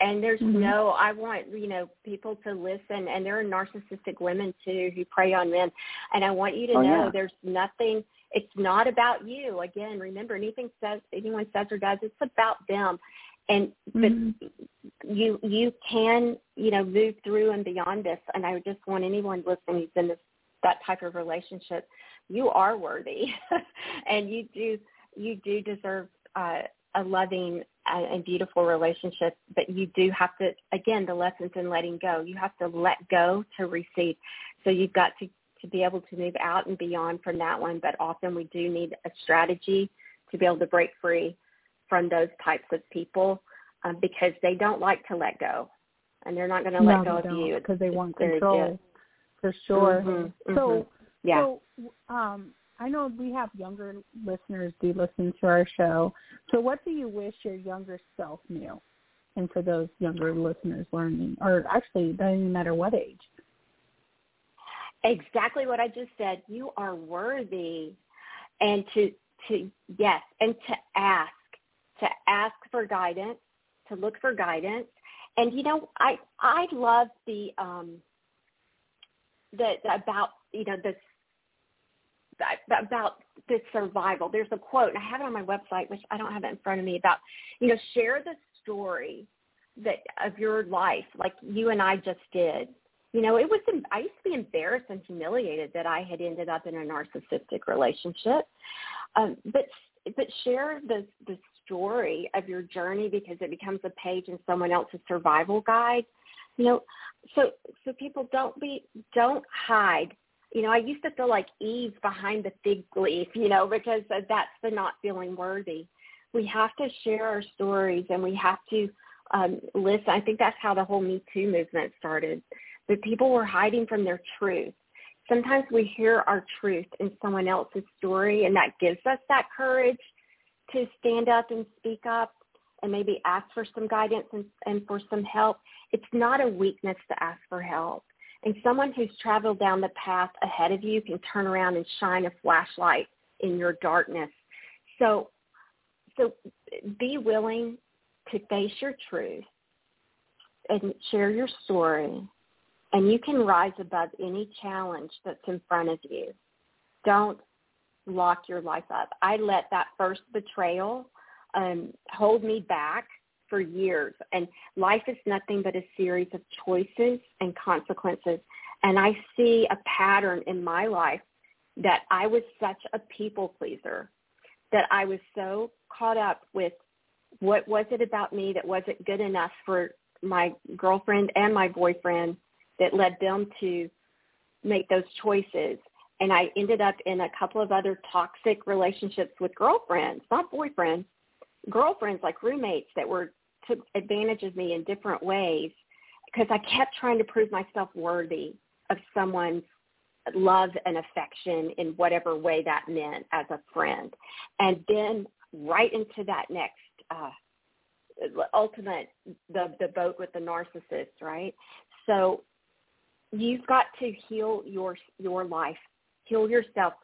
[SPEAKER 3] And there's
[SPEAKER 2] Mhm.
[SPEAKER 3] no, I want, you know, people to listen. And there are narcissistic women too who prey on men. And I want you to
[SPEAKER 2] Oh,
[SPEAKER 3] know
[SPEAKER 2] yeah.
[SPEAKER 3] there's nothing, it's not about you. Again, remember anything says, anyone says or does, it's about them. And, but
[SPEAKER 2] Mhm.
[SPEAKER 3] you, you can, you know, move through and beyond this. And I would just want anyone listening who's in this, that type of relationship, you are worthy and you do, you do deserve, uh, a loving and and beautiful relationship, but you do have to, again, the lessons in letting go. You have to let go to receive. So you've got to, to be able to move out and beyond from that one, but often we do need a strategy to be able to break free from those types of people um, because they don't like to let go. And they're not going to let go of you.
[SPEAKER 2] because they want control.
[SPEAKER 3] good.
[SPEAKER 2] For sure.
[SPEAKER 3] Mhm,
[SPEAKER 2] So
[SPEAKER 3] mhm. yeah.
[SPEAKER 2] So, um, I know we have younger listeners do listen to our show. So, what do you wish your younger self knew? And for those younger listeners learning, or actually, doesn't even matter what age.
[SPEAKER 3] exactly what I just said. You are worthy, and to to yes, and to ask, to ask for guidance, to look for guidance, and you know, I I love the um the, the about you know this that- about the survival. There's a quote, and I have it on my website, which I don't have it in front of me. About you know, share the story that of your life, like you and I just did you know, it was, I used to be embarrassed and humiliated that I had ended up in a narcissistic relationship. Um, but, but share the, the story of your journey because it becomes a page in someone else's survival guide. You know, so, so people don't be, don't hide. You know, I used to feel like Eve behind the fig leaf, you know, because that's the not feeling worthy. We have to share our stories and we have to um, listen. I think that's how the whole Me Too movement started that people were hiding from their truth. Sometimes we hear our truth in someone else's story, and that gives us that courage to stand up and speak up and maybe ask for some guidance and, and for some help. It's not a weakness to ask for help. And someone who's traveled down the path ahead of you can turn around and shine a flashlight in your darkness. So, so be willing to face your truth and share your story and you can rise above any challenge that's in front of you. Don't lock your life up. I let that first betrayal um, hold me back for years. And life is nothing but a series of choices and consequences. And I see a pattern in my life that I was such a people pleaser, that I was so caught up with what was it about me that wasn't good enough for my girlfriend and my boyfriend that led them to make those choices. And I ended up in a couple of other toxic relationships with girlfriends, not boyfriends, girlfriends like roommates that were took advantage of me in different ways because I kept trying to prove myself worthy of someone's love and affection in whatever way that meant as a friend. And then right into that next uh, ultimate, the, the boat with the narcissist, right? So you've got to heal your your life, heal yourself.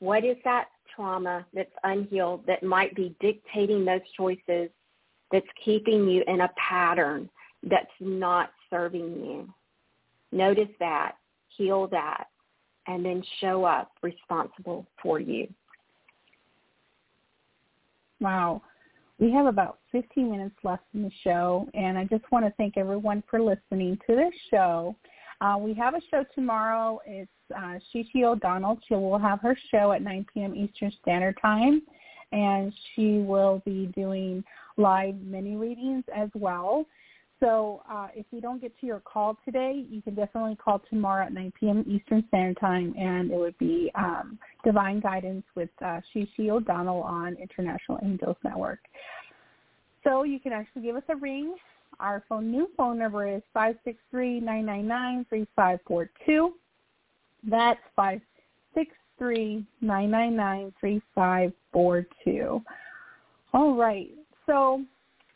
[SPEAKER 3] What is that trauma that's unhealed that might be dictating those choices that's keeping you in a pattern that's not serving you? Notice that, heal that, and then show up responsible for you.
[SPEAKER 2] Wow. We have about 15 minutes left in the show, and I just want to thank everyone for listening to this show. Uh, we have a show tomorrow. It's uh, Shishi O'Donnell. She will have her show at 9 p.m. Eastern Standard Time, and she will be doing live mini readings as well. So uh, if you don't get to your call today, you can definitely call tomorrow at 9 p.m. Eastern Standard Time, and it would be um, Divine Guidance with uh, Shishi O'Donnell on International Angels Network. So you can actually give us a ring. Our phone new phone number is five six three nine nine nine three five four two. That's five six three nine nine nine three five four two. All right. So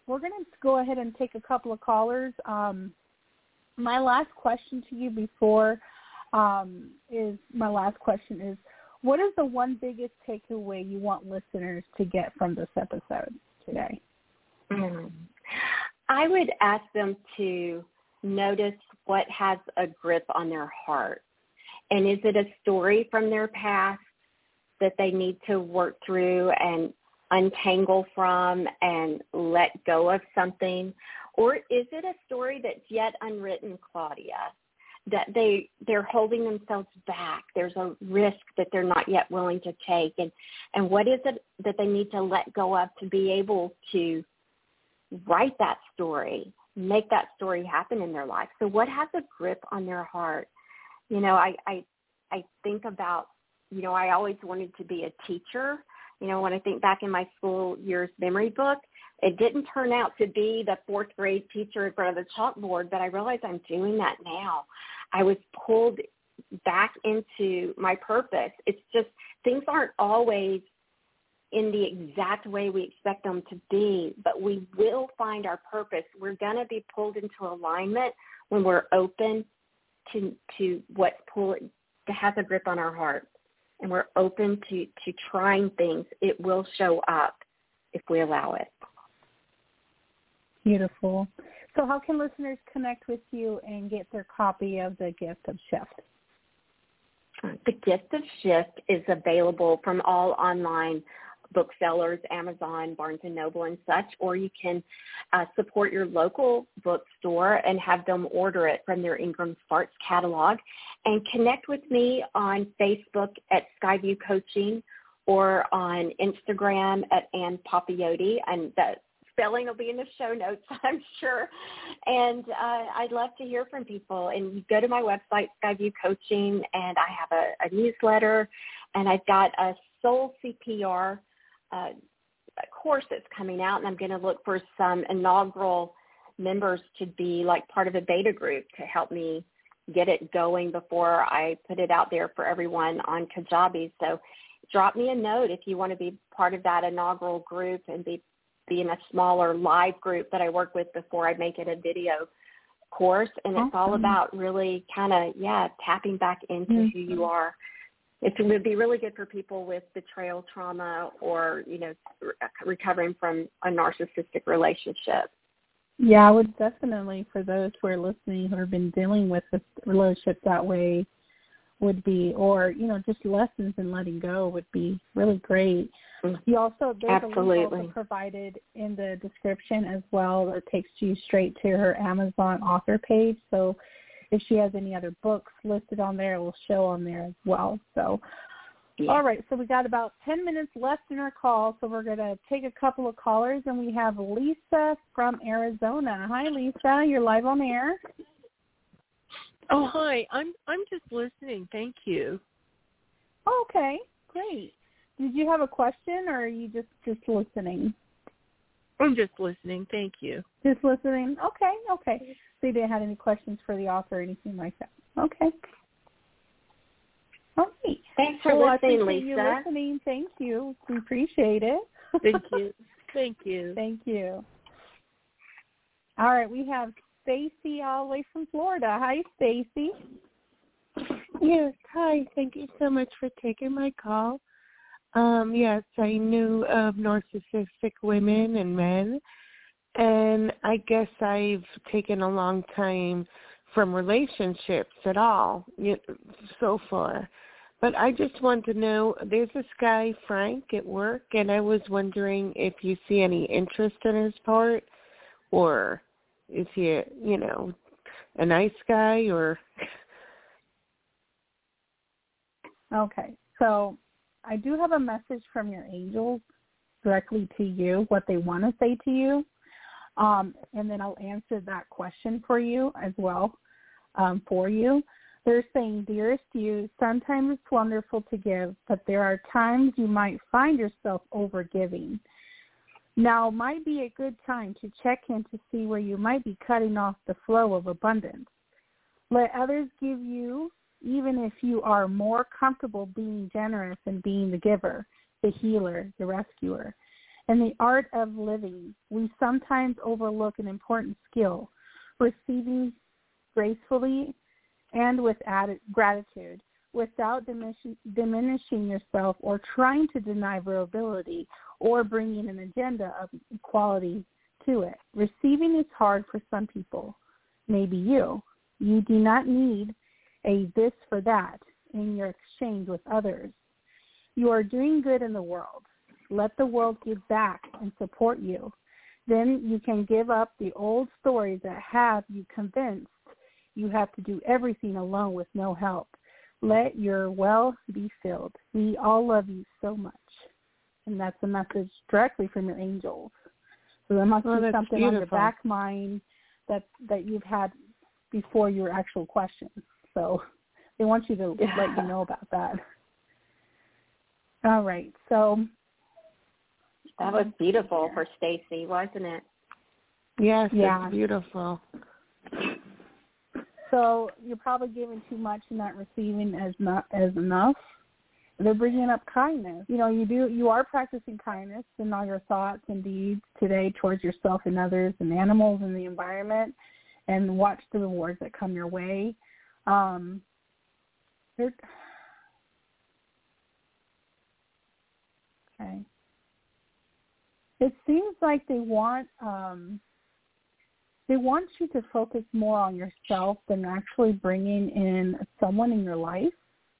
[SPEAKER 2] we're going to go ahead and take a couple of callers. Um, my last question to you before um, is my last question is what is the one biggest takeaway you want listeners to get from this episode today?
[SPEAKER 3] Mm. I would ask them to notice what has a grip on their heart. And is it a story from their past that they need to work through and untangle from and let go of something? Or is it a story that's yet unwritten, Claudia, that they they're holding themselves back. There's a risk that they're not yet willing to take, and and what is it that they need to let go of to be able to write that story, make that story happen in their life. So what has a grip on their heart? You know, I I I think about you know I always wanted to be a teacher. You know, when I think back in my school years memory book, it didn't turn out to be the fourth grade teacher in front of the chalkboard, but I realize I'm doing that now. I was pulled back into my purpose. It's just things aren't always in the exact way we expect them to be, but we will find our purpose. We're going to be pulled into alignment when we're open to to what's pulling to have a grip on our heart and we're open to to trying things. It will show up if we allow it.
[SPEAKER 2] Beautiful. So how can listeners connect with you and get their copy of The Gift of Shift?
[SPEAKER 3] The Gift of Shift is available from all online booksellers, Amazon, Barnes & Noble and such, or you can uh, support your local bookstore and have them order it from their Ingram Sparks catalog. And connect with me on Facebook at Skyview Coaching or on Instagram at Ann Papayoti. And the spelling will be in the show notes, I'm sure. And uh, I'd love to hear from people. And you go to my website, Skyview Coaching, and I have a, a newsletter, and I've got a Soul CPR uh, course that's coming out, and I'm going to look for some inaugural members to be like part of a beta group to help me get it going before I put it out there for everyone on Kajabi. So drop me a note if you want to be part of that inaugural group and be be in a smaller live group that I work with before I make it a video course. And awesome. it's all about really kind of, yeah, tapping back into mm-hmm. who you are. It would be really good for people with betrayal trauma or, you know, recovering from a narcissistic relationship.
[SPEAKER 2] Yeah, I would definitely, for those who are listening who have been dealing with a relationship that way, would be, or you know, just lessons in letting go would be really great. Mm. You also there's
[SPEAKER 3] Absolutely.
[SPEAKER 2] a link also provided in the description as well that takes you straight to her Amazon author page. So if she has any other books listed on there, it will show on there as well. So. Yeah. All right, so we got about 10 minutes left in our call, so we're going to take a couple of callers, and we have Lisa from Arizona. Hi, Lisa. You're live on air.
[SPEAKER 1] Oh, hi. I'm I'm just listening. Thank you.
[SPEAKER 2] Okay, great. Did you have a question, or are you just just listening?
[SPEAKER 1] I'm just listening. Thank you.
[SPEAKER 2] Just listening. Okay, okay. So you didn't have any questions for the author or anything like that. Okay. All right.
[SPEAKER 3] Thanks for
[SPEAKER 2] well,
[SPEAKER 3] listening,
[SPEAKER 2] Lisa. You listening. Thank you. We appreciate it.
[SPEAKER 1] Thank you. Thank you.
[SPEAKER 2] Thank you. All right, we have Stacy all the way from Florida. Hi, Stacy.
[SPEAKER 4] Yes, hi. Thank you so much for taking my call. Um, yes, I knew of narcissistic women and men, and I guess I've taken a long time from relationships at all so far. But I just want to know, there's this guy, Frank, at work, and I was wondering if you see any interest in his part or is he, a, you know, a nice guy or?
[SPEAKER 2] Okay, so I do have a message from your angels directly to you, what they want to say to you, um, and then I'll answer that question for you as well um, for you. They're saying, dearest you, sometimes it's wonderful to give, but there are times you might find yourself overgiving. Now might be a good time to check in to see where you might be cutting off the flow of abundance. Let others give you, even if you are more comfortable being generous and being the giver, the healer, the rescuer. In the art of living, we sometimes overlook an important skill, receiving gracefully and with gratitude without diminishing yourself or trying to deny vulnerability or bringing an agenda of equality to it. Receiving is hard for some people, maybe you. You do not need a this for that in your exchange with others. You are doing good in the world. Let the world give back and support you. Then you can give up the old stories that have you convinced you have to do everything alone with no help. Let your well be filled. We all love you so much. And that's a message directly from your angels. So there must
[SPEAKER 4] Oh,
[SPEAKER 2] be
[SPEAKER 4] that's
[SPEAKER 2] something on your back mind that that you've had before your actual question. So they want you to
[SPEAKER 3] Yeah.
[SPEAKER 2] let you know about that. All right. So
[SPEAKER 3] That was um, beautiful for Stacy, wasn't it?
[SPEAKER 4] Yes,
[SPEAKER 2] Yeah.
[SPEAKER 4] it's beautiful.
[SPEAKER 2] So you're probably giving too much and not receiving as not as enough. They're bringing up kindness. You know, you do you are practicing kindness in all your thoughts and deeds today towards yourself and others and animals and the environment, and watch the rewards that come your way. Um, they're- okay. It seems like they want um, they want you to focus more on yourself than actually bringing in someone in your life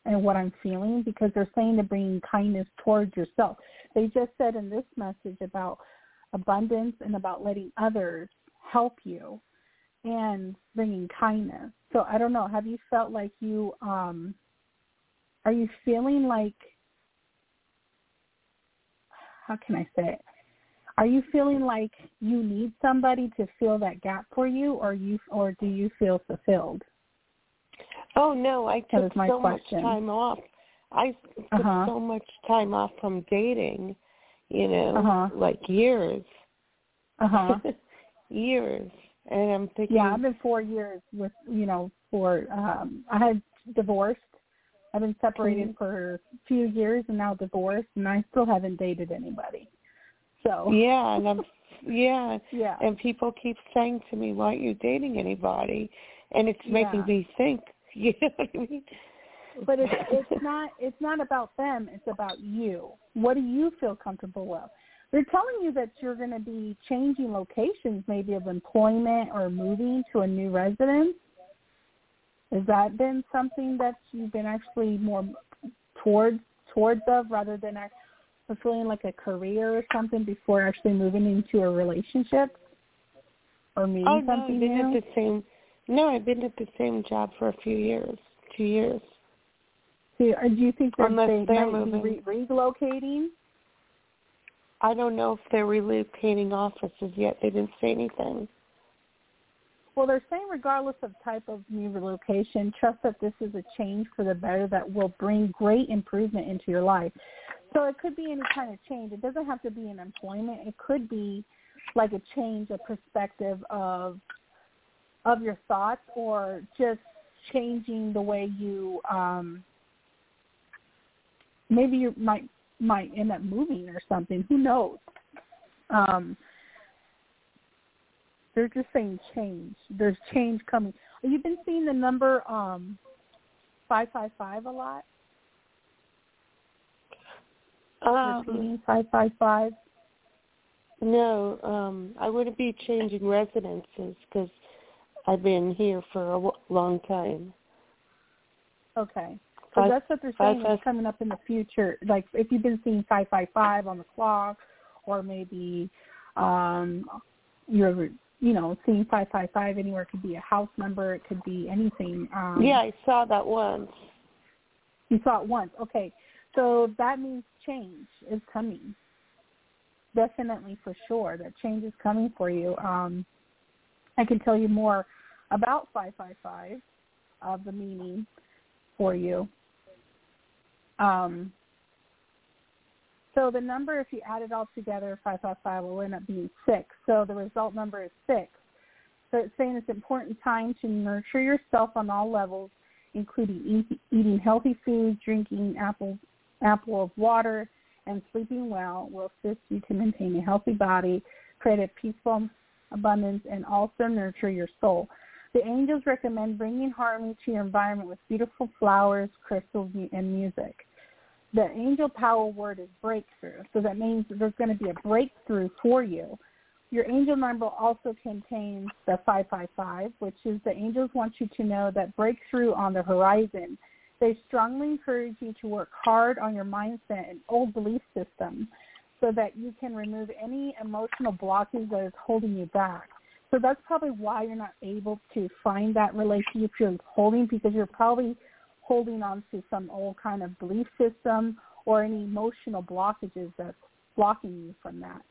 [SPEAKER 2] and what I'm feeling because they're saying to bring kindness towards yourself. They just said in this message about abundance and about letting others help you and bringing kindness. So I don't know, have you felt like you um are you feeling like how can I say it? Are you feeling like you need somebody to fill that gap for you, or you, or do you feel fulfilled?
[SPEAKER 4] Oh no, I took
[SPEAKER 2] my
[SPEAKER 4] so
[SPEAKER 2] question.
[SPEAKER 4] much time off. I took
[SPEAKER 2] Uh-huh.
[SPEAKER 4] so much time off from dating, you know,
[SPEAKER 2] Uh-huh.
[SPEAKER 4] like years.
[SPEAKER 2] Uh huh.
[SPEAKER 4] years. And I'm thinking
[SPEAKER 2] yeah, I've been four years with you know for um I had divorced. I've been separated
[SPEAKER 4] Mhm.
[SPEAKER 2] for a few years and now divorced, and I still haven't dated anybody. So
[SPEAKER 4] Yeah, and I'm yeah.
[SPEAKER 2] yeah,
[SPEAKER 4] And people keep saying to me, Why aren't you dating anybody? And it's making
[SPEAKER 2] Yeah.
[SPEAKER 4] me think. You know what I mean?
[SPEAKER 2] but it's it's not it's not about them. It's about you. What do you feel comfortable with? They're telling you that you're going to be changing locations, maybe of employment or moving to a new residence. Has that been something that you've been actually more towards towards of rather than fulfilling like a career or something before actually moving into a relationship or meeting
[SPEAKER 4] Oh no,
[SPEAKER 2] something
[SPEAKER 4] I've been
[SPEAKER 2] new?
[SPEAKER 4] at the same no, I've been at the same job for a few years. Two years.
[SPEAKER 2] Do, uh, do you think that
[SPEAKER 4] Unless
[SPEAKER 2] they
[SPEAKER 4] they're
[SPEAKER 2] might
[SPEAKER 4] moving.
[SPEAKER 2] be re- relocating?
[SPEAKER 4] I don't know if they're relocating offices yet. They didn't say anything.
[SPEAKER 2] Well, they're saying regardless of type of new relocation, trust that this is a change for the better that will bring great improvement into your life. So it could be any kind of change. It doesn't have to be an employment. It could be like a change, a perspective of of your thoughts, or just changing the way you. um Maybe you might might end up moving or something. Who knows? Um, they're just saying change. There's change coming. Have You've been seeing the number um five five five a lot.
[SPEAKER 4] Um,
[SPEAKER 2] five five five.
[SPEAKER 4] no, um, I wouldn't be changing residences because I've been here for a w- long time.
[SPEAKER 2] Okay. So that's what they're saying
[SPEAKER 4] five-
[SPEAKER 2] is coming up in the future. Like if you've been seeing five five five on the clock, or maybe um you're you know seeing five five five anywhere. It could be a house number. It could be anything. Um,
[SPEAKER 4] yeah, I saw that once.
[SPEAKER 2] You saw it once. Okay. So that means change is coming. Definitely for sure that change is coming for you. Um, I can tell you more about 555 of the meaning for you. Um, So the number, if you add it all together, 555 will end up being 6. So the result number is 6. So it's saying it's important time to nurture yourself on all levels, including eat, eating healthy foods, drinking apple, apple of water, and sleeping well will assist you to maintain a healthy body, create a peaceful abundance, and also nurture your soul. The angels recommend bringing harmony to your environment with beautiful flowers, crystals, and music. The angel power word is breakthrough, so that means there's going to be a breakthrough for you. Your angel number also contains the 555, which is the angels want you to know that breakthrough on the horizon. They strongly encourage you to work hard on your mindset and old belief system so that you can remove any emotional blockages that is holding you back. So that's probably why you're not able to find that relationship you're holding because you're probably holding on to some old kind of belief system or any emotional blockages that's blocking you from that.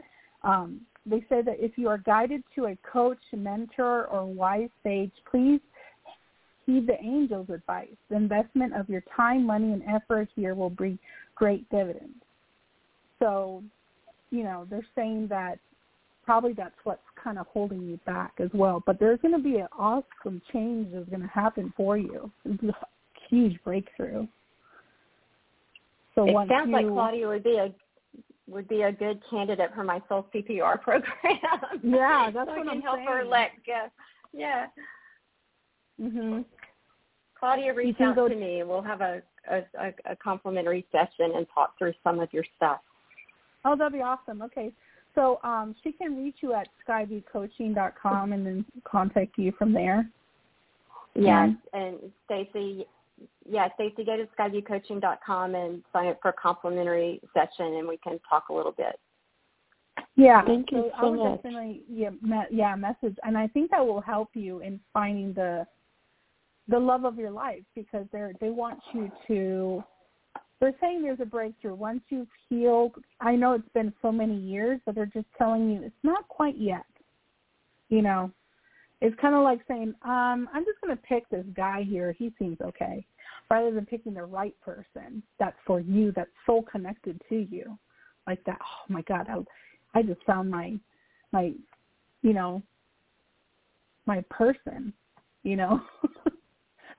[SPEAKER 2] Um, they say that if you are guided to a coach, mentor, or wise sage, please heed the angel's advice. The investment of your time, money, and effort here will bring great dividends. So, you know, they're saying that probably that's what's kind of holding you back as well. But there's going to be an awesome change that's going to happen for you. huge breakthrough. So
[SPEAKER 3] it sounds
[SPEAKER 2] you,
[SPEAKER 3] like Claudia would be a would be a good candidate for my soul CPR program.
[SPEAKER 2] Yeah, that's
[SPEAKER 3] so
[SPEAKER 2] what
[SPEAKER 3] I can
[SPEAKER 2] I'm
[SPEAKER 3] help
[SPEAKER 2] saying.
[SPEAKER 3] her let go. Yeah.
[SPEAKER 2] Mhm.
[SPEAKER 3] Claudia, reach out
[SPEAKER 2] go-
[SPEAKER 3] to me. We'll have a, a, a, a complimentary session and talk through some of your stuff.
[SPEAKER 2] Oh, that'd be awesome. Okay. So um, she can reach you at skyviewcoaching.com and then contact you from there.
[SPEAKER 3] Yes, and Stacy, yeah, Stacy, go to skyviewcoaching.com and sign up for a complimentary session, and we can talk a little bit.
[SPEAKER 2] Yeah.
[SPEAKER 4] Thank you
[SPEAKER 2] I
[SPEAKER 4] so
[SPEAKER 2] would
[SPEAKER 4] much.
[SPEAKER 2] definitely yeah, me- yeah, message and I think that will help you in finding the the love of your life because they're they want you to they're saying there's a breakthrough. Once you've healed I know it's been so many years, but they're just telling you it's not quite yet. You know. It's kind of like saying, um, I'm just going to pick this guy here. He seems okay, rather than picking the right person that's for you, that's so connected to you, like that. Oh my God, I, I just found my, my, you know, my person. You know,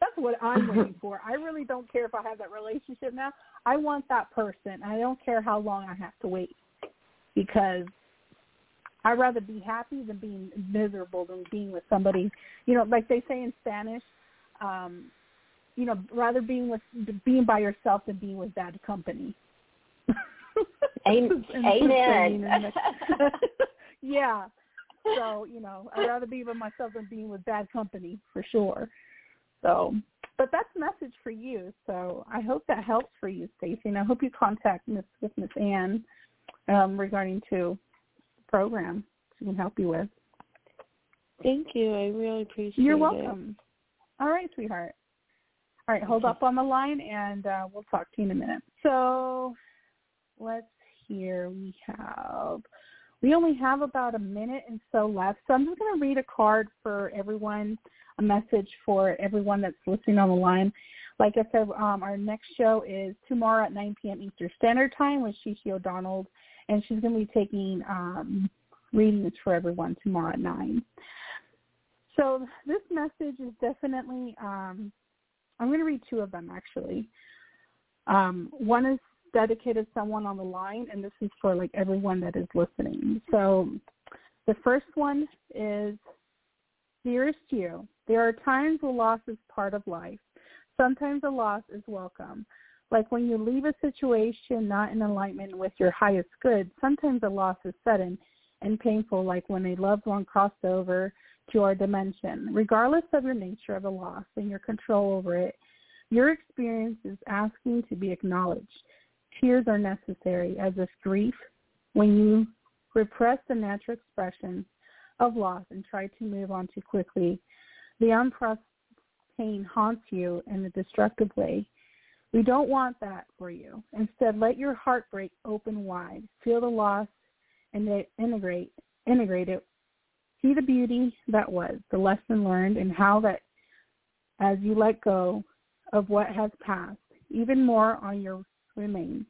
[SPEAKER 2] that's what I'm waiting for. I really don't care if I have that relationship now. I want that person. I don't care how long I have to wait because I'd rather be happy than being miserable than being with somebody. You know, like they say in Spanish, um, you know, rather being with being by yourself than being with bad company.
[SPEAKER 3] Am-
[SPEAKER 2] And
[SPEAKER 3] Amen.
[SPEAKER 2] yeah. So, you know, I'd rather be by myself than being with bad company for sure. So, but that's a message for you. So I hope that helps for you, Stacey. And I hope you contact Miss with Miss Ann um, regarding to program she can help you with.
[SPEAKER 4] Thank you. I really appreciate it.
[SPEAKER 2] You're
[SPEAKER 4] it.
[SPEAKER 2] welcome. All right, sweetheart. All right, hold up on the line, and uh, we'll talk to you in a minute. So let's hear. We have we only have about a minute and so left. So I'm just going to read a card for everyone, a message for everyone that's listening on the line. Like I said, um, our next show is tomorrow at 9 p.m. Eastern Standard Time with Shishi O'Donnell, and she's going to be taking um, readings for everyone tomorrow at 9. So this message is definitely, um, I'm going to read two of them actually. Um, one is dedicated to someone on the line, and this is for like everyone that is listening. So the first one is, Dearest you, there are times where loss is part of life. Sometimes a loss is welcome. Like when you leave a situation not in alignment with your highest good, sometimes a loss is sudden and painful, like when a loved one crossed over to our dimension. Regardless of your nature of the loss and your control over it, your experience is asking to be acknowledged. Tears are necessary as if grief, when you repress the natural expression of loss and try to move on too quickly, the unprocessed pain haunts you in a destructive way. We don't want that for you. Instead, let your heart break open wide. Feel the loss and integrate integrate it. See the beauty that was, the lesson learned, and how that as you let go of what has passed, even more on your remains.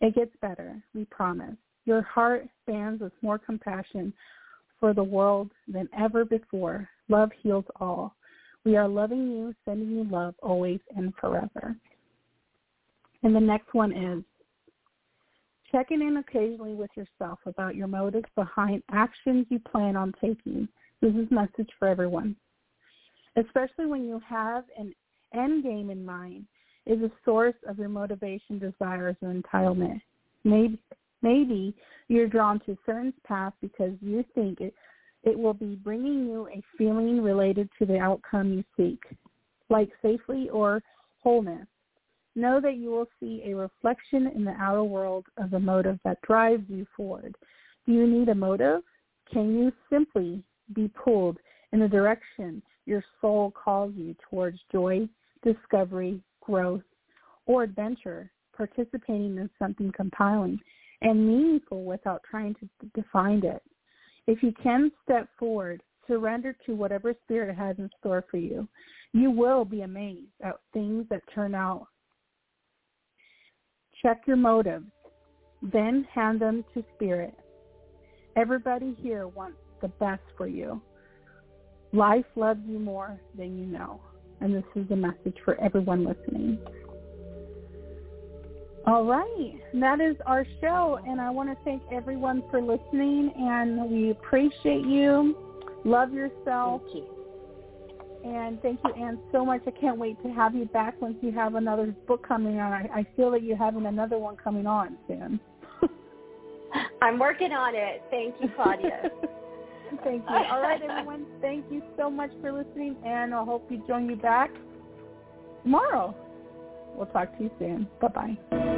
[SPEAKER 2] It gets better, we promise. Your heart stands with more compassion for the world than ever before. Love heals all. We are loving you, sending you love always and forever. And the next one is checking in occasionally with yourself about your motives behind actions you plan on taking. This is a message for everyone. Especially when you have an end game in mind is a source of your motivation, desires, or entitlement. Maybe, maybe you're drawn to certain path because you think it, it will be bringing you a feeling related to the outcome you seek, like safely or wholeness. Know that you will see a reflection in the outer world of the motive that drives you forward. Do you need a motive? Can you simply be pulled in the direction your soul calls you towards joy, discovery, growth, or adventure, participating in something compelling and meaningful without trying to define it? If you can step forward, surrender to whatever spirit has in store for you, you will be amazed at things that turn out Check your motives, then hand them to Spirit. Everybody here wants the best for you. Life loves you more than you know. And this is a message for everyone listening. All right. That is our show. And I want to thank everyone for listening. And we appreciate you. Love yourself.
[SPEAKER 3] You.
[SPEAKER 2] And thank you, Ann, so much. I can't wait to have you back once you have another book coming on. I, I feel that you're having another one coming on soon.
[SPEAKER 3] I'm working on it. Thank you, Claudia.
[SPEAKER 2] thank you. All right, everyone. Thank you so much for listening, and I hope you join me back tomorrow. We'll talk to you soon. Bye-bye.